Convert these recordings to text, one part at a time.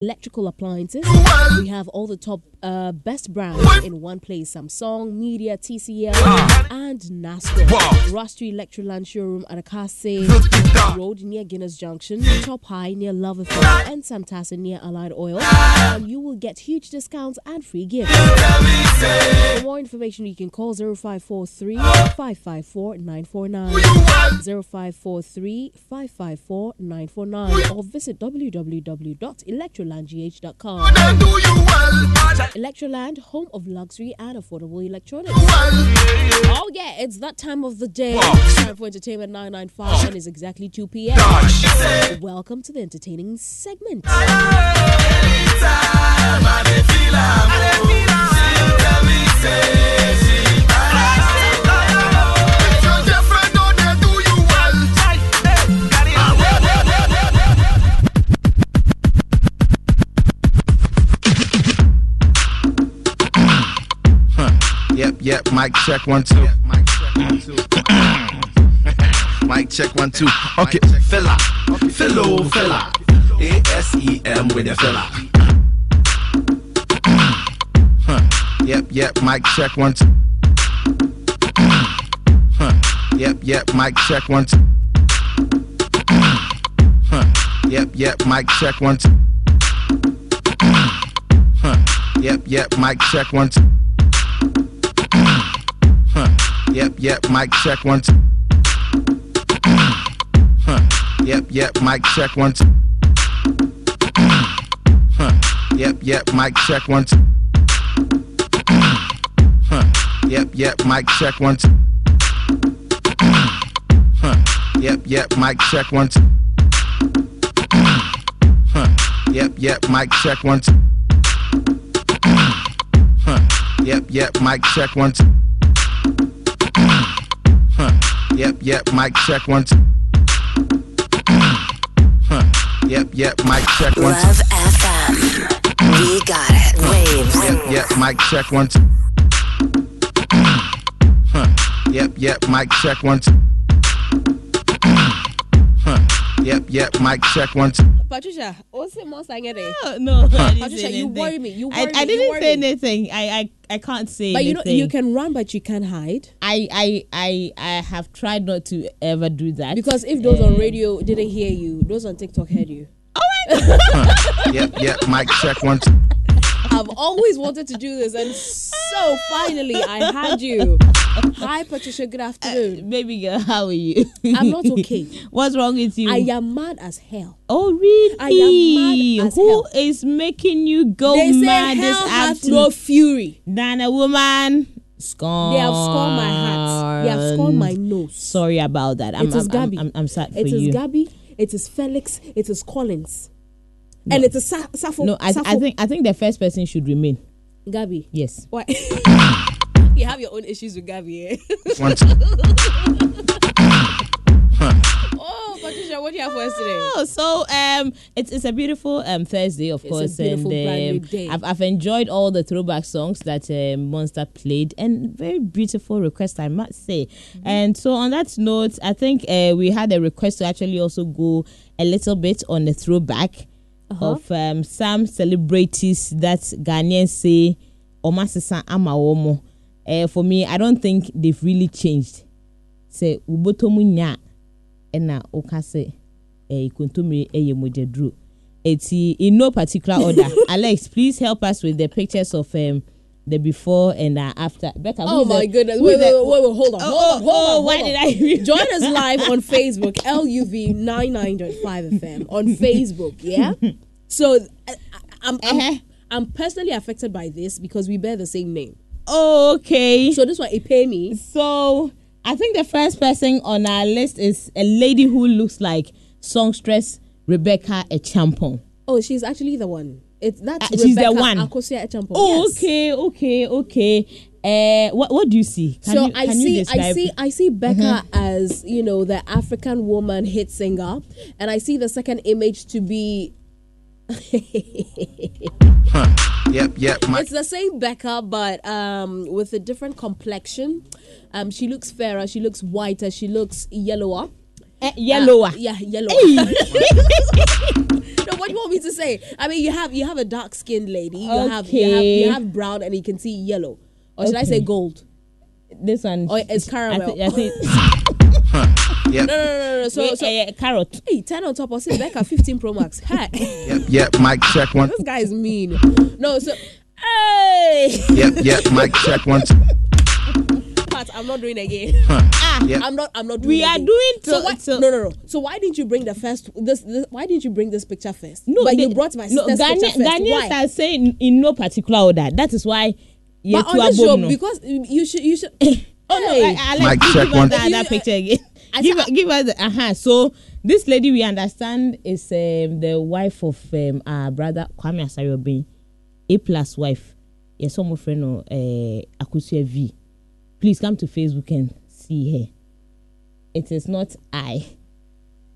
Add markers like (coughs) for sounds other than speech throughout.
electrical appliances. We have all the top uh, best brands in one place Samsung, Midea, TCL, and NASCO. Rastri Electroland showroom at Akase Road near Guinness Junction, Top High near Love Affair, and Samtasa near Allied Oil. And you will get huge discounts and free gifts. For more information, you can call 0543 554 949, 0543 554 949, or visit www.electrolandgh.com. Electroland, home of luxury and affordable electronics. Oh, yeah, it's that time of the day. Time for Entertainment 995 and it's exactly 2 p.m. Welcome to the entertaining segment. Yep, yep. Mic check one two. Mic check one two. Mic check one two. Ah, okay, fella, fellow fella. A S E M with a fella. Huh. Yep, yep. Mic check one two. Huh. Yep, yep. Mic check one two. Huh. Yep, yep. Mic check one two. Huh. Yep, yep. Mic check one two. Huh. Yep, yep, mic check one two. Yep, yep, mic check two. Huh. Yep, yep, mic check two. Huh. Yep, yep, mic check two. Huh. Yep, yep, mic check two. Huh. Yep, yep, mic check two. Huh. Yep, yep, mic check two. Huh. Yep, yep, mic check. Yep, yep, mic check one. Love FM. We got it. Waves. Yep, yep, mic check one. Huh. Hmm. Yep, yep, mic check one. Yep, yep, mic check one two. Patricia, what's the most I get it? Oh, no, Patricia, you worry me. You worry I me. You didn't worry say me. anything. I, I I can't say But you know, you can run, but you can't hide. I, I I I have tried not to ever do that Because if those on um, radio didn't hear you, those on TikTok heard you. Oh (laughs) huh. Yep, yep, mic check one two. I've always wanted to do this, and so finally I had you. Hi, Patricia. Good uh, afternoon. baby girl, how are you? I'm not (laughs) okay. What's wrong with you? I am mad as hell. oh really? I am mad as Who hell. is making you go they mad this hell has no fury. than a woman. Scorn. They have scorned my heart. They have scorned my nose. Sorry about that. I'm, It is I'm, Gabby. I'm, I'm, I'm sad for It is you. Gabby. It is Felix. It is Collins. And it is Sa- Safo. no, I, I think I think the first person should remain. Gabby. Yes. Why? (laughs) you have your own issues with Gabby. Eh? One (laughs) two. (laughs) oh, Patricia, what do you have for us today? Oh, so um, it's it's a beautiful um Thursday, of It's a course, beautiful and brand new um, day. I've I've enjoyed all the throwback songs that um, Monster played, and very beautiful request, I must say. Mm-hmm. And so on that note, I think uh, we had a request to actually also go a little bit on the throwback Uh-huh. of um, some celebrities that Ghanaians say Omasisa ama womo. Uh, for me, I don't think they've really changed. Say ubotomu nya ɛna woka sɛ eh, kontomire ɛyɛ mogyaduro eti in no particular order (laughs) alex please help us with the pictures of um, the before and uh, after becca Oh my the- goodness. Wait, wait, wait, wait, hold on. Oh, Hold on. oh, Hold oh, on. why hold did on. I Join us (laughs) live on Facebook, LUV 99.5 FM on (laughs) Facebook, yeah? So uh, I'm, I'm, Uh-huh. I'm personally affected by this because we bear the same name. Oh, okay So this one, it pay me. so i think the first person on our list is a lady who looks like songstress rebecca Acheampong Oh, she's actually the one. It's that's Uh, she's the one. Akosia oh Yes. okay okay okay uh what what do you see can so you, I see, I Mm-hmm. see, I see Becca as you know the African woman hit singer, and I see the second image to be Huh. Yep, yep, mic it's the same Becca, but um, with a different complexion. Um, she looks fairer, she looks whiter, she looks yellower. Eh, yellower Uh, yeah, yellower. (laughs) no, what do you want want me to say? I mean, you have you have a dark skinned lady. You have you have Okay. you have brown, and you can see yellow. Or should I say gold? This one. Oh, it's I, caramel. I think. (laughs) (laughs) Yep, No, no, no, no. no. So, Wait, so eh, carrot. hey, ten on top. Or say Becca 15 Pro Max. Hi, (laughs) yep, yep. Mic check one. this guy is mean. No, so hey, Yep, yep. Mic check one. Pat, I'm not doing it again. Yep. I'm not. I'm not doing. We are again. doing So to- why? to- no, no, no. So why didn't you bring the first? This, this why didn't you bring this picture first? No, but you they- brought my no, sister's Ghana- picture first. Ghanaians why? are saying in no particular order. That is why. But on Yetu this show, no. because you should, you should. (coughs) Oh no, Hey. uh, Alex, Mic give, check give one. that, that picture again. I give, said- give us the, uh-huh. So this lady we understand is um, the wife of um, our brother Kwame Asare Obeng, A plus wife. Yes, some of friend no uh, Akosua Vee. Please come to Facebook and see her. It is not I,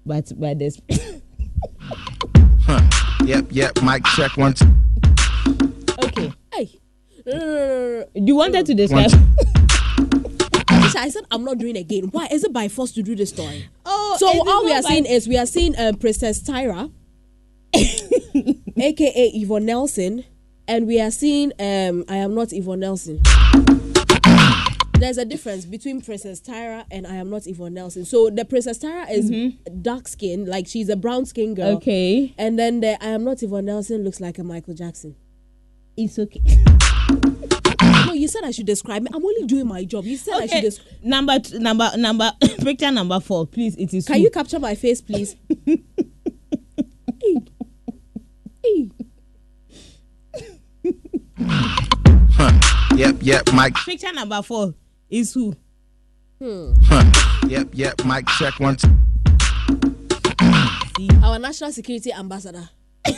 but by this. (laughs) huh. Yep, yep. Mic check once. okay. Hey, Do you want no, no. You wanted to describe. (laughs) I said I'm not doing again. Why is it by force to do the story? Oh, So all we are by- seeing is we are seeing um, Princess Tyra, (laughs) aka Yvonne Nelson, and we are seeing um, I am not Yvonne Nelson. There's a difference between Princess Tyra and I am not Yvonne Nelson. So the Princess Tyra is dark skin, like she's a brown skin girl. Okay, And then the I am not Yvonne Nelson looks like a Michael Jackson. it's okay. (laughs) No, you said I should describe me. I'm only doing my job. You said I should Okay, describe. number two, number number (coughs) picture number four, please. It is Can who? you capture my face, please? Hey. Hey. (laughs) Yep, yep. Mic. picture number four is who? Yep, yep. Mic check one. Our national security ambassador. (coughs)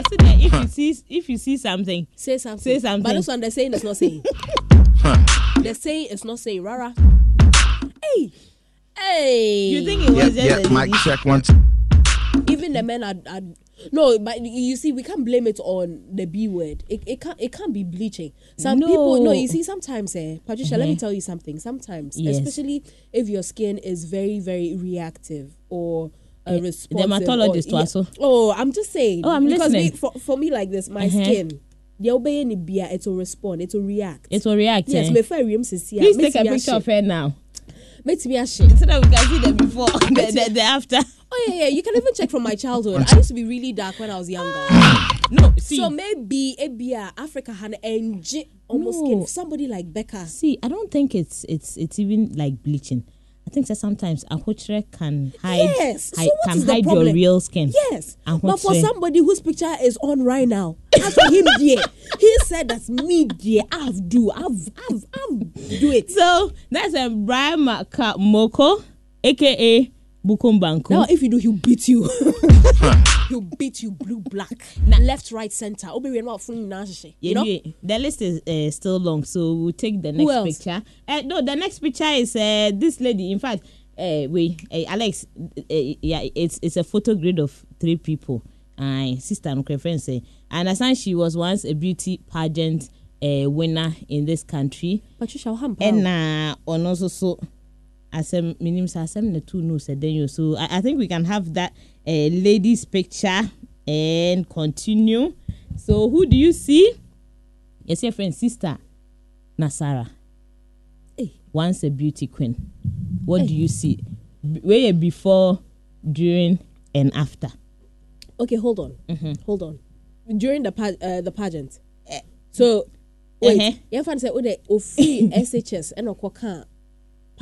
Hey, I said that if you see if you see something, say something. Say something. But this one, they're saying it's not saying. they're saying it's not saying. Rara. Hey. Hey. you think it was Yep, just yep. a Mic disease? check once. even the men are, are no but you see we can't blame it on the b word it, it can't it can't be bleaching some No. people no you see sometimes eh patricia let me Mhm. tell you something sometimes Yes. especially if your skin is very very reactive or Eh, responsive dermatologist or, also. oh i'm just saying Oh, I'm because listening. Me, for, for me like this my Uh-huh. skin the obey any beer it will respond it will react It will react. yes eh? me fair room sisi Please take a picture of her now, make me a shit so that we can see the before, (laughs) the, the, the after. oh yeah yeah you can even check from my childhood i (laughs) used to be really dark when i was younger No, see, So maybe ebia Africa had almost No. skin somebody like Becca. see, I don't think it's it's it's even like bleaching. I think that sometimes a can hide, Yes. So hide what can is the hide your problem? real skin. Yes, And but for somebody whose picture is on right now, as for him, dear, he said that's me, dear. I've do, I've, I've, I've do it. So that's a Braimah Kamoko, aka Bukom Banku. Now, if you do, he'll beat you. (laughs) (laughs) he'll beat you blue, black, left, right, center. We not from You Yeah, know. yeah. the list is uh, still long, so we'll take the next picture. Uh, no, the next picture is uh, this lady. In fact, uh, wait, uh, Alex, uh, yeah, it's it's a photo grid of three people. My sister and friend say, I understand she was once a beauty pageant uh, winner in this country, Patricia, how and uh, on so. asɛm menim sɛ asɛm tu no yo so I, I think we can have that uh, ladies picture and continue so who do you see Yes, your friend sister nasara Hey. once a beauty queen what do you see B- where before during and after Okay, hold on, Mm-hmm. hold on. During the pa- uh, the pageant, so wait, Uh-huh. you find say oh the ofri SHS (laughs) and okwa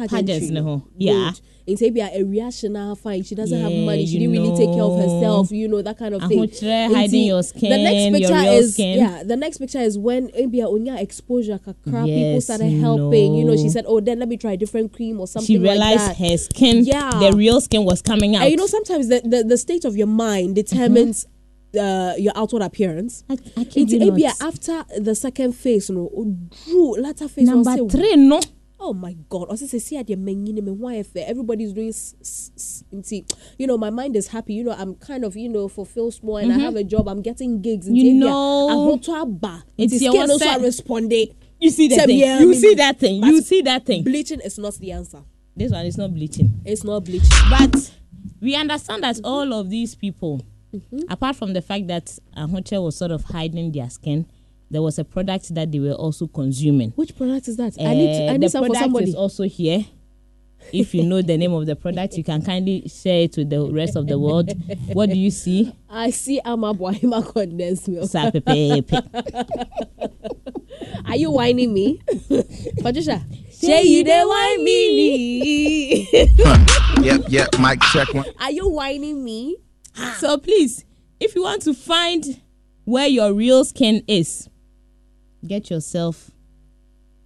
Pageants ne ho, yeah. In say be a reaction now fine. She doesn't have money. She didn't really take care of herself. You know that kind of thing. Hiding your The skin, next your picture real is skin. yeah. The next picture is when Abia Onya exposure kakra. people Yes, started you helping. You know, she said, "Oh, then let me try a different cream or something." she like realized that. her skin Yeah. the real skin was coming out And you know, sometimes the, the, the state of your mind determines uh, your outward appearance. I, I It's you maybe after the second phase, you know, drew latter phase. number say, three no Oh my God! Also, say, see, the menine me why if everybody's doing. s- s- s- See, you know, my mind is happy. You know, I'm kind of, you know, fulfilled small, and I have a job. I'm getting gigs. Mm-hmm. You Nti, ebia, know, ahoto aba. Nti your skin also set. responding. you see that thing you see that thing you see that thing Bleaching is not the answer. this one is not bleaching It's not bleaching. but we understand that all of these people, apart from the fact that Ahoche was sort of hiding their skin, there was a product that they were also consuming. Which product is that? I need to, Uh, I need the some for product somebody. is also here. If you know the name of the product, you can kindly share it with the rest of the world. What do you see? I see Ama Boahima condensed milk. (laughs) Are you whining me? (laughs) Patricia. Say you dey whine me. Yep, yep, mic check one. Are you whining me? So please, if you want to find where your real skin is, get yourself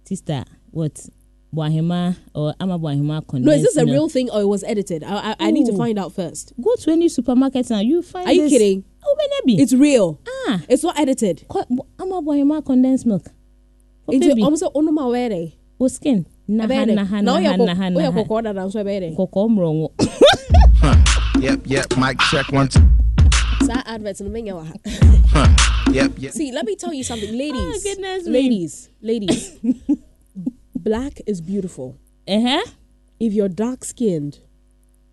sister what Boahima or Ama Boahima condensed No, is this a milk. real thing or it was edited? I, I, I need to find out first. Go to any supermarket now. You find. Are you this. kidding? Oh, maybe. It's real. ah. It's not edited. Ko- Ama Boahima condensed milk. For Into baby, almost onuma were. for skin. Naha, naha, Now naha, naha, you're naha. kokoda dan so bere. Kɔkɔɔ mmorɔngo. Yep, yep, mic check one. two. Sa adverts no menya wa. Yep, yep. (laughs) See, let me tell you something, (laughs) ladies. Oh, goodness me. ladies, ladies. (laughs) Black is beautiful. Uh-huh. If you're dark skinned,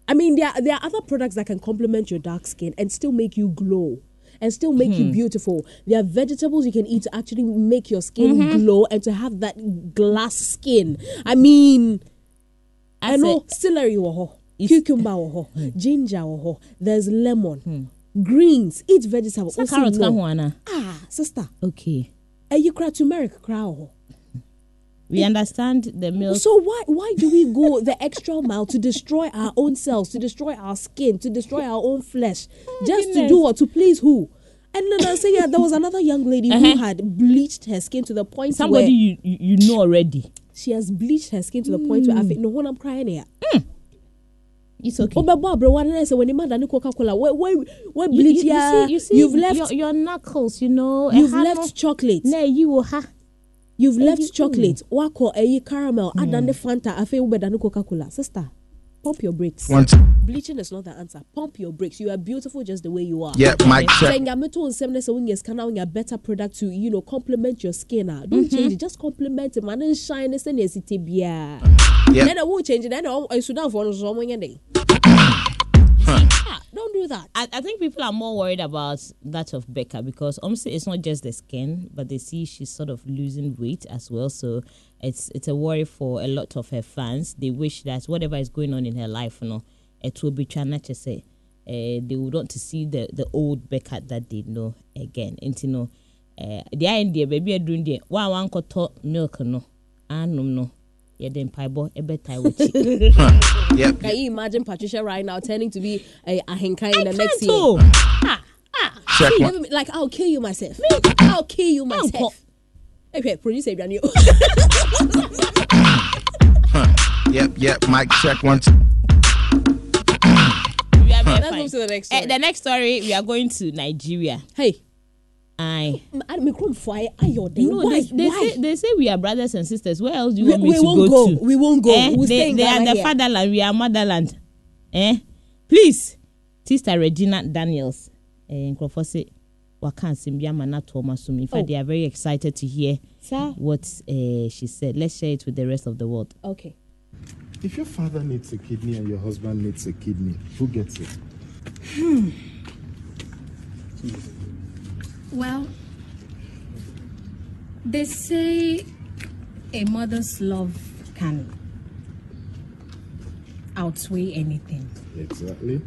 I mean, there are, there are other products that can complement your dark skin and still make you glow and still make Hmm. you beautiful. There are vegetables you can eat to actually make your skin Mm-hmm. glow and to have that glass skin. I mean, I know a- celery wɔ hɔ, cucumber ginger wɔ hɔ, there's lemon, greens, eat vegetables. Sa carrot ka ho ana? Ah, sister, Okay. ɛyi kura turmeric kura wɔ hɔ. We understand the milk. So why why do we go the extra mile to destroy our own cells, to destroy our skin, to destroy our own flesh, just to do what to please who? And then I say, yeah, there was another young lady Uh-huh. who had bleached her skin to the point Somebody where you, you you know already. she has bleached her skin to the point where I think, no, one I'm crying here. It's okay. Oh, but Barbara, what did I say when the man done Coca Cola? Where where where You- you- bleach? you, yeah, see, you see, you've left your, your knuckles. You know, you've left chocolate. No, you will ha. You've left you- chocolate. Wako eyi caramel. Hmm. Adane Fanta. I feel better than Coca Cola. Sister, pump your brakes. One, two. Bleaching is not the answer. Pump your brakes. You are beautiful just the way you are. Yep, mic check. Saying ne wonyɛ better product to you know complement your skin ah. Don't Mm-hmm. change it. Just complement it. Man, and shine ne. Then I won't change it. Then I Sudan for no Ah, that. I, I think people are more worried about that of Becca because obviously it's not just the skin, but they see she's sort of losing weight as well. So it's it's a worry for a lot of her fans. They wish that whatever is going on in her life, you know, it will be trying to say. Uh, they would want to see the the old Becca that they know again. And you know, uh, the idea baby doing the one one milk no, anum no, yeah then paibo ebe tai wuchi. Can you imagine Patricia right now turning to be a ahenkai in the next can't year? too. check See, me- Like I'll kill you myself. I'll kill you myself. Okay, produce Adrian. You. (laughs) Yep, yep, mic check one. two. We are very Let's move to the next Eh, story. the next story, we are going to Nigeria. Hey, I I'm a crumb fire. Ayo, then no, why? they, they why? say they say we are brothers and sisters. Where else do you we, want me we to won't go, go. to? We won't go. Eh, we'll stay they in they are Ghana the here. fatherland. We are motherland. Eh, please, Sister Regina Daniels. Eh, nkurɔfoɔ sɛ waka asɛm bi ama no atɔ so. In fact, Oh. they are very excited to hear Sir. what uh, she said. Let's share it with the rest of the world. Okay. If your father needs a kidney and your husband needs a kidney, who gets it? Well, they say a mother's love can outweigh anything. Exactly.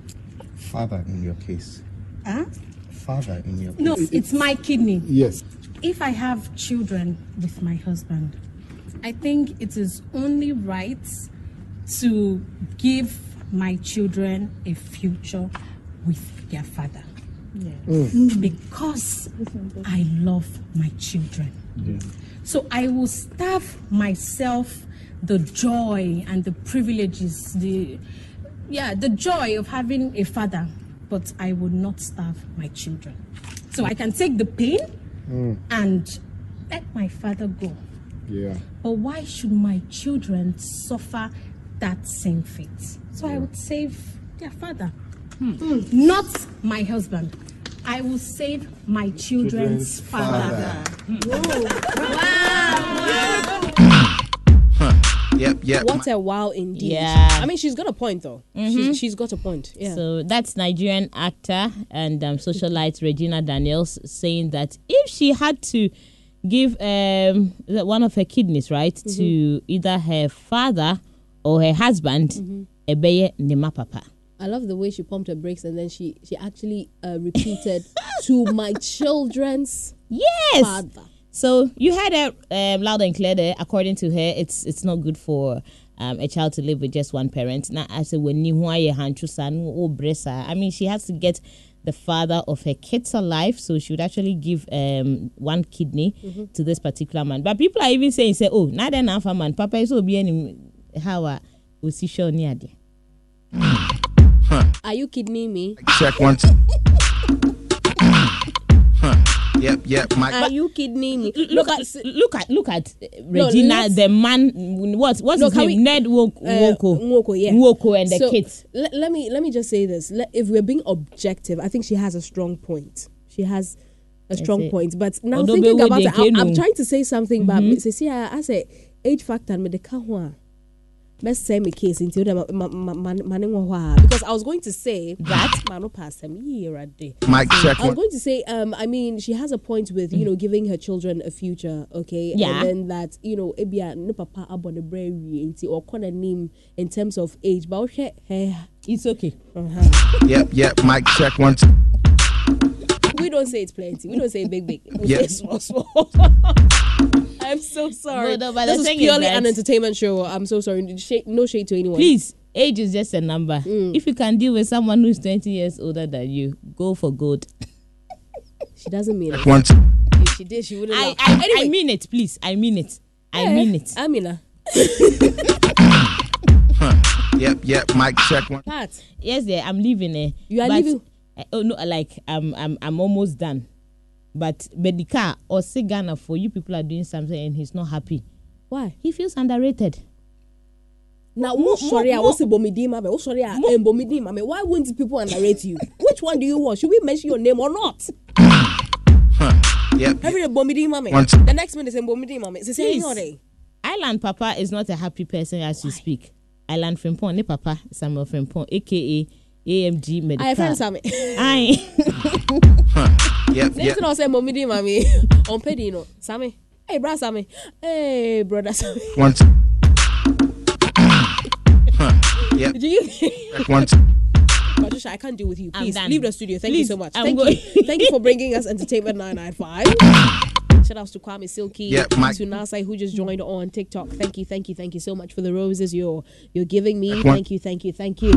Father in your case. Huh? Father in your case. No, it's my kidney. Yes. If I have children with my husband, I think it is only right to give my children a future with their father. Mm. Because I love my children. So I will starve myself the joy and the privileges, the yeah, the joy of having a father, but I will not starve my children. So I can take the pain mm. and let my father go. Yeah. But why should my children suffer that same fate? So I would save their father, Hmm. not my husband. I will save my children's, Children's father. father. Hmm. Oh, yep, Yep, yep. What a wow indeed. Yeah. I mean, she's got a point though. She's, mm-hmm. she's got a point. Yeah. So that's Nigerian actor and um, socialite Regina Daniels saying that if she had to give um, one of her kidneys, right, mm-hmm. to either her father or her husband, mm-hmm. ebeye nema papa. I love the way she pumped her brakes and then she she actually uh, repeated (laughs) to my children's Yes. father. So you heard her um, loud and clear there. According to her, it's it's not good for um, a child to live with just one parent. Now, I said when you want your hand to son or bressa, I mean, she has to get the father of her kids alive, so she would actually give um, one kidney to this particular man. But people are even saying, "Say, oh, not enough man, Papa is so be any how uh, we see show near there." Are you kidding me? Check once. Two. Huh. Yep, yep. My Are you kidding me? Look at look at look at uh, Regina, let's- the man. What what's No, his can name? we- Ned Nwoko. Uh, Woko. Nwoko, yeah. Nwoko and the So, kids. le- let me let me just say this. Le- if we're being objective, I think she has a strong point. She has a strong point. But now Although thinking about it, I'm, I'm trying to say something Mm-hmm. about see, I say age factor me the kahwa. Best say me case into them because I was going to say that (sighs) man pass them year a day. mic check I was going to say, um, I mean, she has a point with you know giving her children a future, okay, Yeah. and then that you know, ebia no papa abon the brain or corner name in terms of age, but okay, hey, It's okay. (laughs) Yep, yep. Mic check one. Two. we don't say it's plenty, we don't say big, big, we Yeah. say (laughs) small, small. (laughs) I'm so sorry. No, no, but this the is thing is purely that- an entertainment show. I'm so sorry. Shade, no shade to anyone. Please, age is just a number. Mm. If you can deal with someone who's 20 years older than you, go for gold. (laughs) she doesn't mean it. One. Two. If she did, she wouldn't. I, laugh. I, anyway, I mean it, please. I mean it. I eh, mean it. Amina, (laughs) Yep, yep. Mic check one. Pat, Yes, there. I'm leaving it. You are leaving? oh no, like I'm, I'm, I'm almost done. But Bedika or say Ghana for you people are doing something and he's not happy. why? He feels underrated. Now, Mo- sorry, I mo- was a bomidi mame. Who sorry, I am bomidi mame. Why wouldn't people underrate you? (laughs) Which one do you want? Should we mention your name or not? Yep. Every day bomidi mame. One, two. The next minute is bomidi mame. It's the same Please. thing. Island Papa is not a happy person as you speak. Island Frimpong, ne Papa Samuel Frimpong, aka AMG Medical. I friend Sammy. Aye. Yep, Next yep. thing I say bomidi mame. On pedino. Sammy. Hey, brother Sammy. Hey, brother Sammy. (laughs) One. Two. Huh. Yep. Do you? Check one. Two. Patricia, I can't deal with you. Please leave the studio. Thank Please, you so much. I'm Thank going. you. Thank you for bringing us (laughs) Entertainment 995. Shout outs to Kwame Silky, Yeah, Mike. to Nasai who just joined on TikTok. Thank you, thank you, thank you so much for the roses you're you're giving me. one. Thank you, thank you, thank you.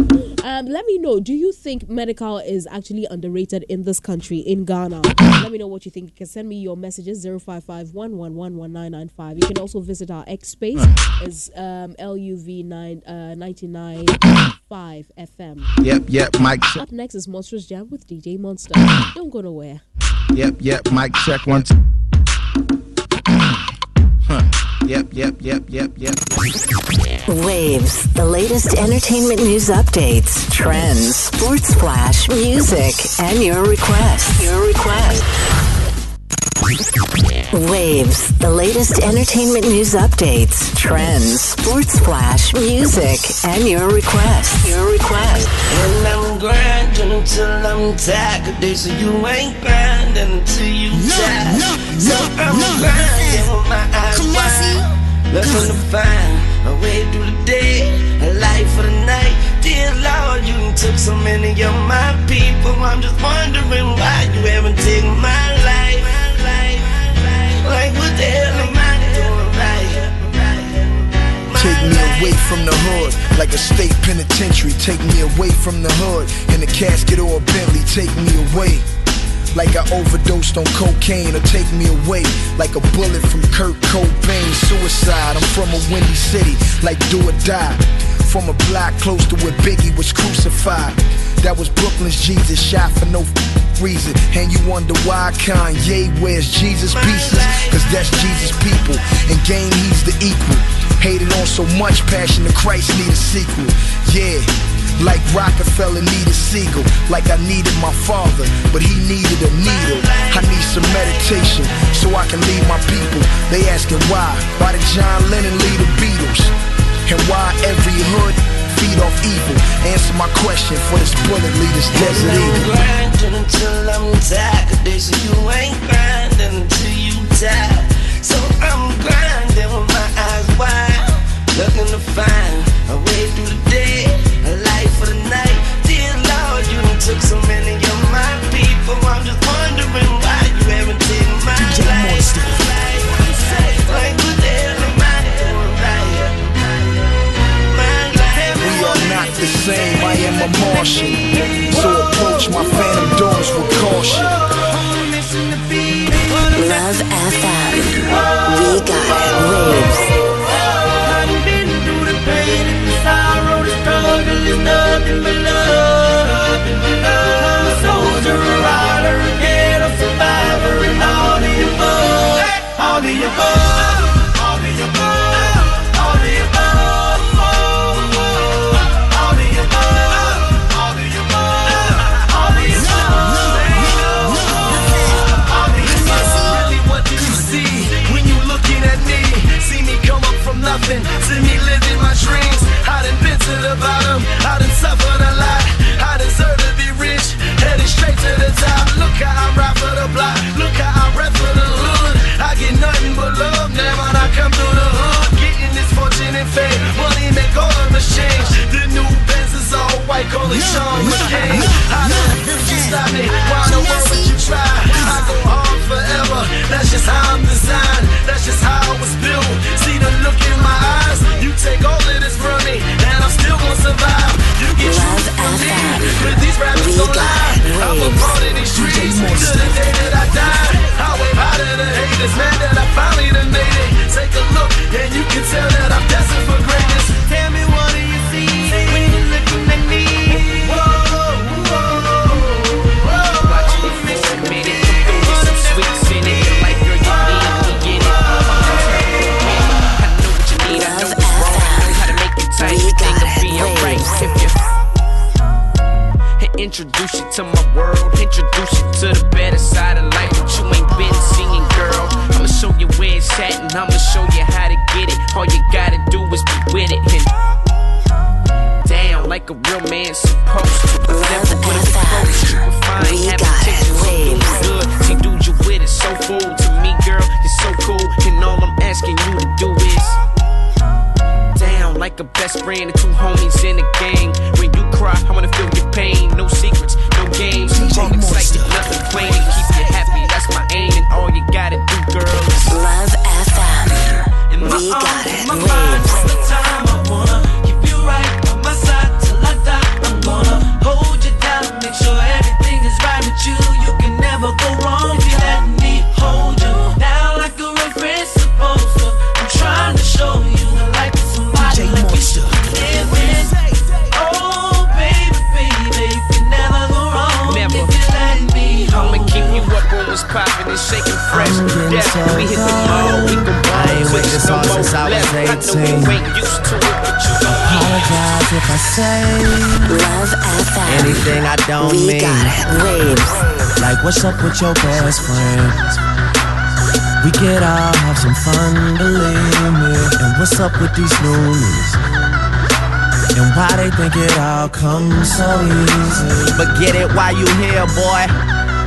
Um, let me know. Do you think Medikal is actually underrated in this country in Ghana? Let me know what you think. You can send me your messages 055 You can also visit our X space is um, LUV nine uh, 99.5 FM. Yep, yep. Mike. Up next is Monstrous Jam with DJ Monster. (clears throat) Don't go nowhere. Yep, yep. Mic check one. Two. Huh. Yep, yep, yep, yep, yep. Waves, the latest entertainment news updates, trends, sports flash, music, and your requests. Your request. Waves, the latest entertainment news updates, trends, sports flash, music, and your request. Your request. And I'm grinding until I'm tired. Cause they say you ain't grinding until you die. so I'm grinding with my wide. Looking to find a way through the day, a life for the night. Dear Lord, you took so many of my people. I'm just wondering why you haven't taken my life. Like, what the hell am I doing right? Take me away from the hood, like a state penitentiary. Take me away from the hood, in a casket or a Bentley. Take me away. Like I overdosed on cocaine, or take me away like a bullet from Kurt Cobain. Suicide, I'm from a windy city, like do or die. From a block close to where Biggie was crucified. That was Brooklyn's Jesus, shot for no reason. And you wonder why Kanye wears Jesus pieces? Cause that's Jesus' people. And game, he's the equal. Hated on so much, Passion of Christ need a sequel. Yeah. Like Rockefeller needed Siegel, like I needed my father, but he needed a needle. I need some meditation so I can lead my people. They asking why? Why did John Lennon lead the Beatles? And why every hood feed off evil? Answer my question for this bullet lead this desert I'm eagle. grinding until I'm tired. They say you ain't grinding until you die. So I'm grinding with my eyes wide, looking to find a way through the took so many of my people. I'm just wondering why you haven't taken my DJ life. Monster. Like, like what the hell am I doing right? My. We are not the same, I am a Martian. So approach my phantom doors with caution. Love FM. We got. Waves. I've been through the pain and the sorrow, the struggle is nothing but call it Sean McCain. I if you stop me, why in the world would you try? I go hard forever, that's just how I'm like a best friend and two homies in a gang. When you cry, I wanna feel your pain. No secrets, no games. Wrong excitement, nothing plain and keep you happy. That's my aim, and all you gotta do, girl, is Love FM. in my We got arms, it. We hit the mall, we I ain't with this since I was left. I know 18. you ain't used to it, but you Apologize if I say Love anything I don't We mean. got it. Waves. Like, what's up with your best friend? We get all have some fun, believe me. And what's up with these loonies? And why they think it all comes so easy? But get it while you here, boy.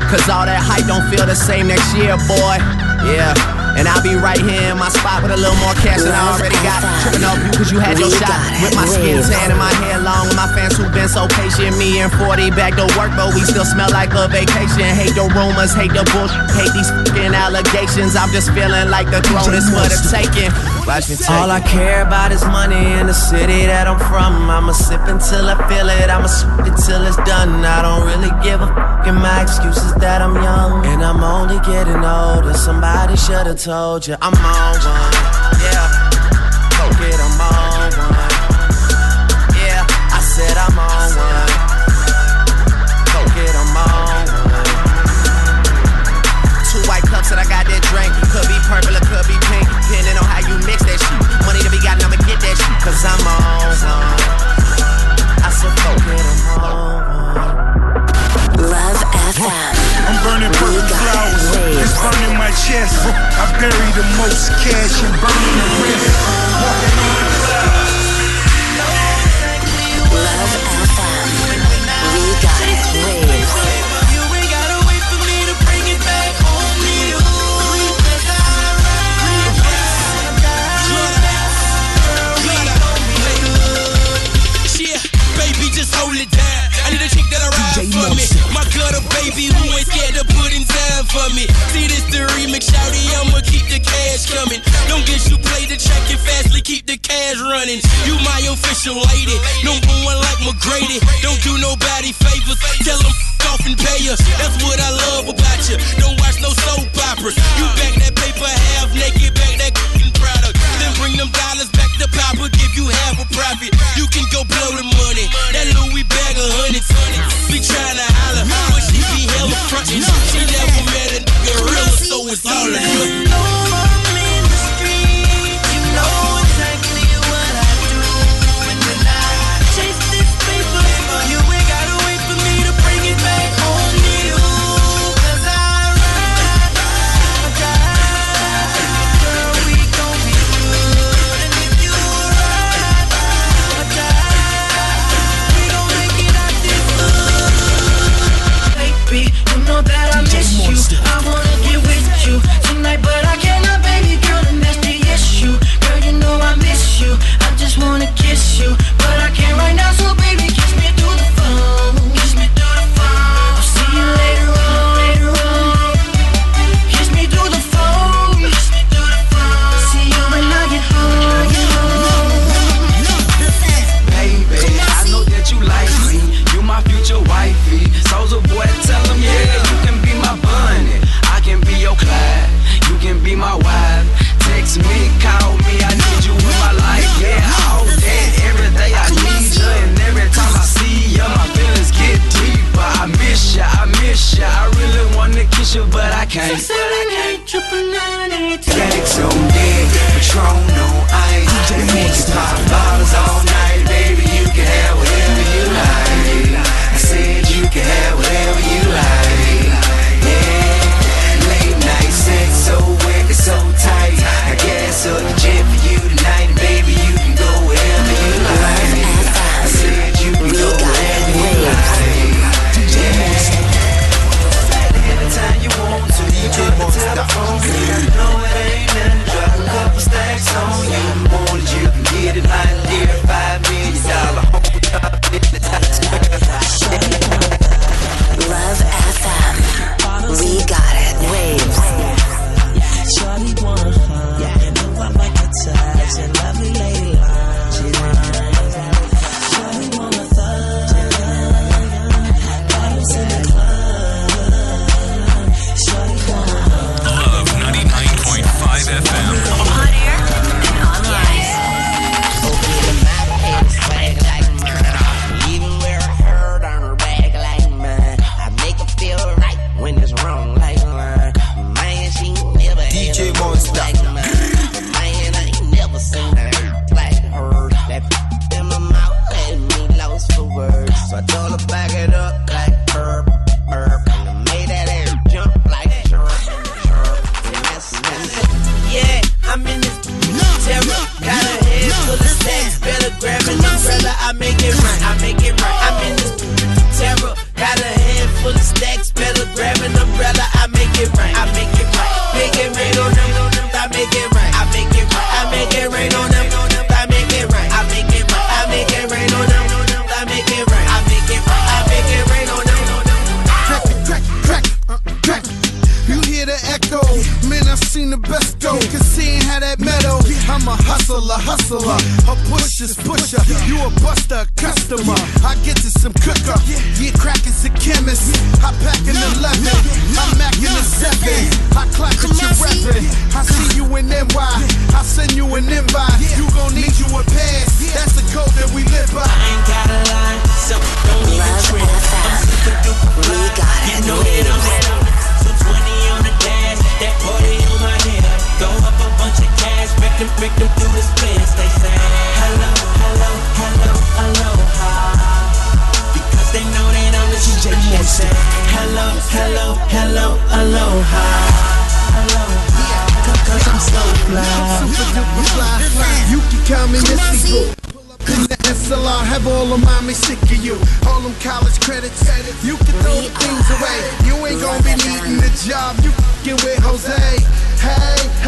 Cause all that hype don't feel the same next year, boy. Yeah. And I'll be right here in my spot with a little more cash than I already got. Tripping off you cause you had your shot. With my skin tan and my hair long. With my fans who've been so patient. Me and 40 back to work, but we still smell like a vacation. Hate the rumors, hate the bullshit, hate these fucking allegations. I'm just feeling like the throne is for the taking. Watch me take All I care about is money in the city that I'm from. I'ma sip until I feel it. I'ma sip it till it's done. I don't really give a fuck. And my excuse is that I'm young. And I'm only getting older. Somebody should've told you I'm on one. Yeah. Go get 'em on one. Yeah, I said I'm on one. Two white I got that drink. Could be purple or could be pink. Depending on how you mix that shit. Money to be gotten, I'ma get that shit. Cause I'm on one. I said, go get 'em on one. Love FM. I'm burning We purple got flowers. It's burning my chest. I bury the most cash and burning the rest. Walking on for me. See this the remix, shouty, I'ma keep the cash coming. Don't get you play the track and fastly keep the cash running. You my official lady, number one like McGrady. Don't do nobody favors, tell them off and pay us. That's what I love about you. Don't watch no soap operas. You back that paper half naked, back that product. Then bring them dollars back to Papa, give you half a profit. You can go blow the money. That Louis bag of hundreds. Be trying to holler, but she be hella frontin'. She never met a nigga real, so it's all of you. I wanna pusher, you a buster, a customer. I get to some cooker, yeah, crack is a chemist. I pack an 11, I'm macking a 7. I clap at your reppin'. I see you in NY, I send you an invite. You gon' need you a pass, that's the code that we live by. I ain't got a line, so don't even trip. I'm super duper fly. You know that I'm ready. So 20 on the dash, that 40 on my head. Throw up a bunch of cash, break them, break them hello, hello, hello, aloha. Aloha. Cause I'm so fly. Super fly. You can count me the SLR, have all of mommy sick of you. All them college credits, you can throw things away. You ain't gonna be needing a job. You can with